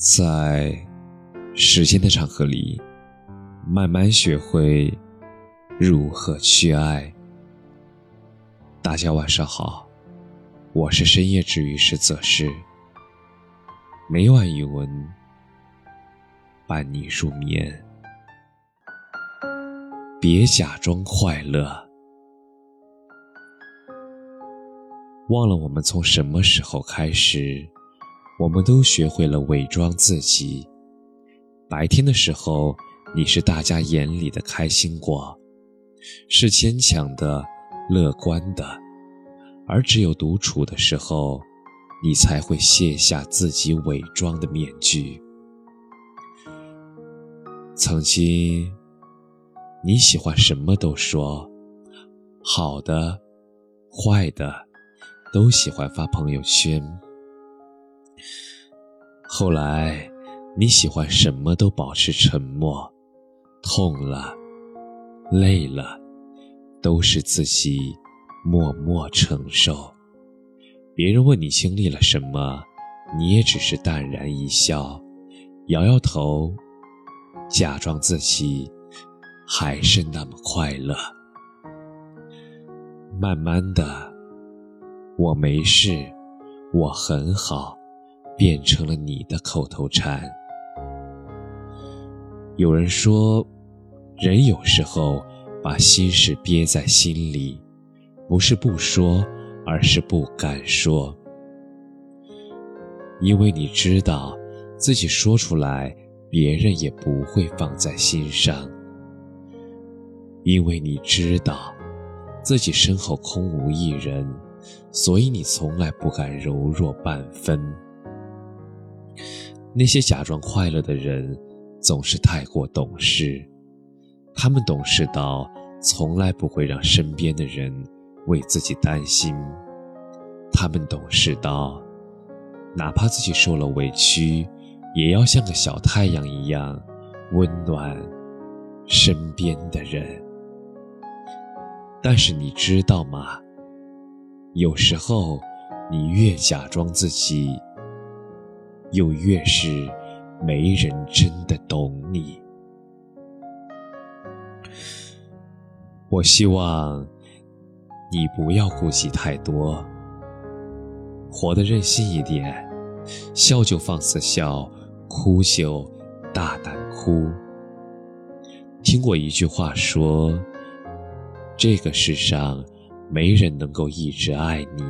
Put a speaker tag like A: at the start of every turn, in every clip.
A: 在时间的长河里，慢慢学会如何去爱。大家晚上好，我是深夜治愈师泽师，每晚一文伴你入眠。别假装快乐，忘了我们从什么时候开始。我们都学会了伪装自己。白天的时候，你是大家眼里的开心果，是坚强的、乐观的；而只有独处的时候，你才会卸下自己伪装的面具。曾经，你喜欢什么都说，好的、坏的，都喜欢发朋友圈。后来，你喜欢什么都保持沉默，痛了、累了，都是自己默默承受。别人问你经历了什么，你也只是淡然一笑，摇摇头，假装自己还是那么快乐。慢慢的，我没事，我很好。变成了你的口头禅。有人说，人有时候把心事憋在心里，不是不说，而是不敢说。因为你知道，自己说出来，别人也不会放在心上。因为你知道，自己身后空无一人，所以你从来不敢柔弱半分。那些假装快乐的人，总是太过懂事。他们懂事到从来不会让身边的人为自己担心。他们懂事到，哪怕自己受了委屈，也要像个小太阳一样温暖身边的人。但是你知道吗？有时候，你越假装自己。又越是没人真的懂你。我希望你不要顾忌太多，活得任性一点，笑就放肆笑，哭就大胆哭。听过一句话说：“这个世上没人能够一直爱你，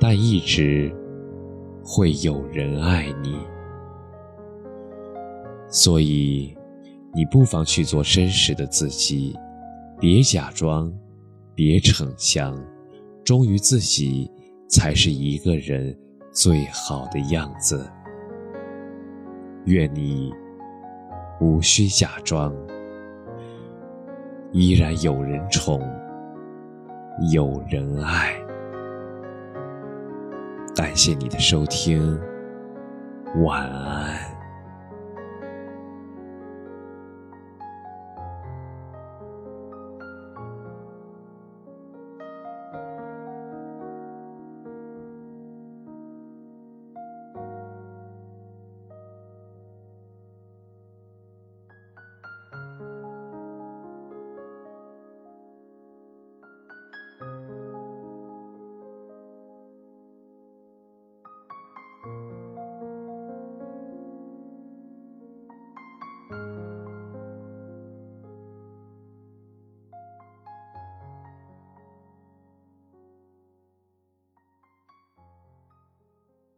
A: 但一直。”会有人爱你，所以你不妨去做真实的自己，别假装，别逞强，忠于自己才是一个人最好的样子。愿你无需假装，依然有人宠，有人爱。感谢你的收听，晚安。